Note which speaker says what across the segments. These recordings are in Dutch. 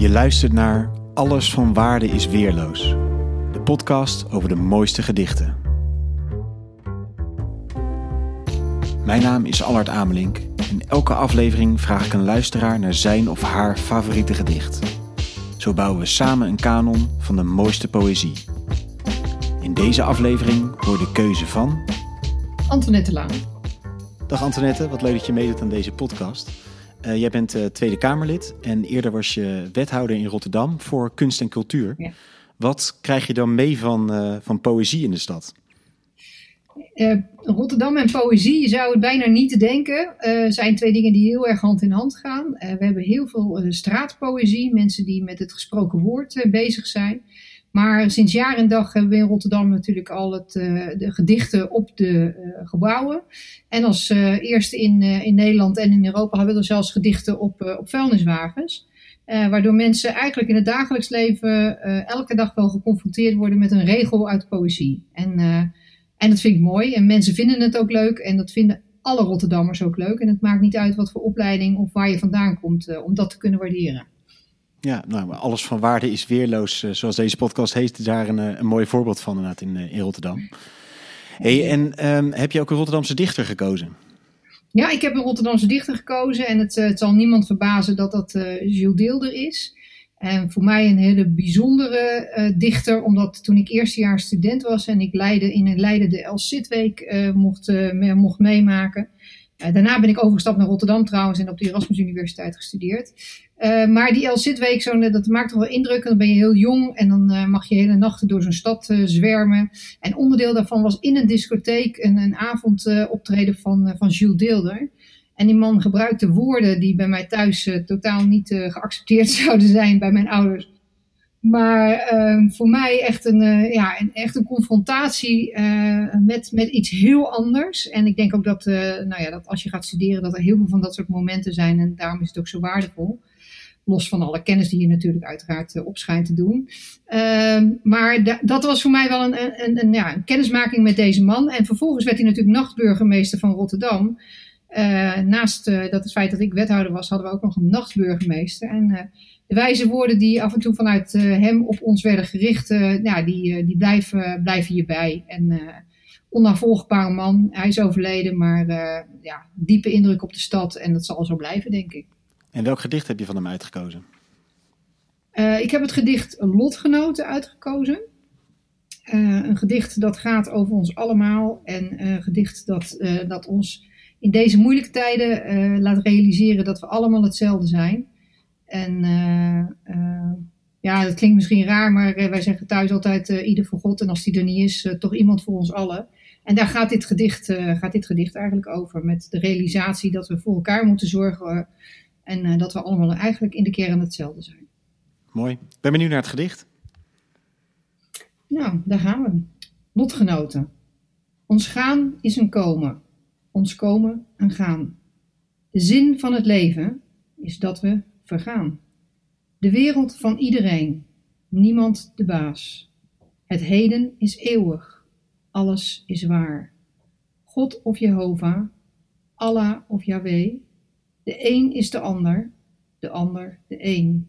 Speaker 1: Je luistert naar Alles van Waarde is Weerloos, de podcast over de mooiste gedichten. Mijn naam is Allard Amelink en elke aflevering vraag ik een luisteraar naar zijn of haar favoriete gedicht. Zo bouwen we samen een kanon van de mooiste poëzie. In deze aflevering hoor de keuze van.
Speaker 2: Antoinette Lang.
Speaker 1: Dag Antoinette, wat leuk dat je meedoet aan deze podcast. Uh, jij bent uh, Tweede Kamerlid en eerder was je wethouder in Rotterdam voor kunst en cultuur.
Speaker 2: Ja.
Speaker 1: Wat krijg je dan mee van, uh, van poëzie in de stad?
Speaker 2: Rotterdam en poëzie, je zou het bijna niet denken, zijn twee dingen die heel erg hand in hand gaan. we hebben heel veel straatpoëzie, mensen die met het gesproken woord bezig zijn. Maar sinds jaar en dag hebben we in Rotterdam natuurlijk al het, uh, de gedichten op de uh, gebouwen. En als uh, eerste in, in Nederland en in Europa hebben we er zelfs gedichten op, op vuilniswagens. waardoor mensen eigenlijk in het dagelijks leven elke dag wel geconfronteerd worden met een regel uit poëzie. En, en dat vind ik mooi. En mensen vinden het ook leuk. En dat vinden alle Rotterdammers ook leuk. En het maakt niet uit wat voor opleiding of waar je vandaan komt om dat te kunnen waarderen.
Speaker 1: Ja, nou, alles van waarde is weerloos, uh, zoals deze podcast heet, daar een, een mooi voorbeeld van inderdaad in, uh, in Rotterdam. Hey, en um, heb je ook een Rotterdamse dichter gekozen?
Speaker 2: Ja, ik heb een Rotterdamse dichter gekozen en het, uh, zal niemand verbazen dat dat Jules Deelder is. En voor mij een hele bijzondere dichter, omdat toen ik eerstejaars student was en ik leidde in Leiden de El Cid-week mocht, mocht meemaken. Uh, daarna ben ik overgestapt naar Rotterdam trouwens en op de Erasmus Universiteit gestudeerd. Uh, maar die El Cid-week, zo, dat maakt toch wel indruk. Dan ben je heel jong en dan uh, mag je hele nachten door zo'n stad zwermen. En onderdeel daarvan was in een discotheek een, een avond optreden van, van Jules Deelder. En die man gebruikte woorden die bij mij thuis totaal niet geaccepteerd zouden zijn bij mijn ouders. Maar uh, voor mij echt een, uh, ja, een, echt een confrontatie uh, met, met iets heel anders. En ik denk ook dat, nou ja, dat als je gaat studeren, dat er heel veel van dat soort momenten zijn. En daarom is het ook zo waardevol. Los van alle kennis die je natuurlijk uiteraard op schijnt te doen. Ehm, maar dat was voor mij wel een, een, een, ja, een kennismaking met deze man. En vervolgens werd hij natuurlijk nachtburgemeester van Rotterdam. Naast dat het feit dat ik wethouder was, hadden we ook nog een nachtburgemeester. En de wijze woorden die af en toe vanuit hem op ons werden gericht, nou, die, die blijven, blijven hierbij. En onnavolgbare man, hij is overleden, maar ja, diepe indruk op de stad en dat zal zo blijven, denk ik.
Speaker 1: En welk gedicht heb je van hem uitgekozen?
Speaker 2: ik heb het gedicht Lotgenoten uitgekozen. een gedicht dat gaat over ons allemaal en een gedicht dat, dat ons in deze moeilijke tijden laat realiseren dat we allemaal hetzelfde zijn. En uh, uh, ja, dat klinkt misschien raar, maar wij zeggen thuis altijd ieder voor God. En als die er niet is, toch iemand voor ons allen. En daar gaat dit, gedicht, gaat dit gedicht eigenlijk over. Met de realisatie dat we voor elkaar moeten zorgen. en dat we allemaal eigenlijk in de kern hetzelfde zijn.
Speaker 1: Mooi. Ben benieuwd naar het gedicht.
Speaker 2: Nou, daar gaan we. Lotgenoten. Ons gaan is een komen. Ons komen een gaan. De zin van het leven is dat we vergaan. De wereld van iedereen, niemand de baas. Het heden is eeuwig, alles is waar. God of Jehovah, Allah of Yahweh, de een is de ander, de ander de een.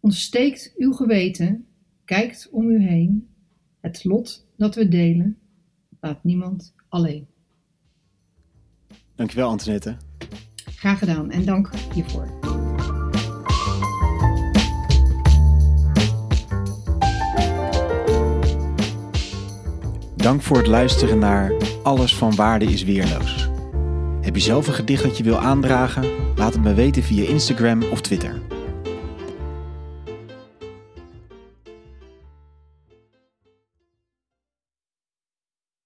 Speaker 2: Ontsteekt uw geweten, kijkt om u heen, het lot dat we delen, laat niemand alleen.
Speaker 1: Dankjewel Antoinette.
Speaker 2: Graag gedaan en dank hiervoor.
Speaker 1: Dank voor het luisteren naar Alles van Waarde is Weerloos. Heb je zelf een gedicht dat je wil aandragen? Laat het me weten via Instagram of Twitter.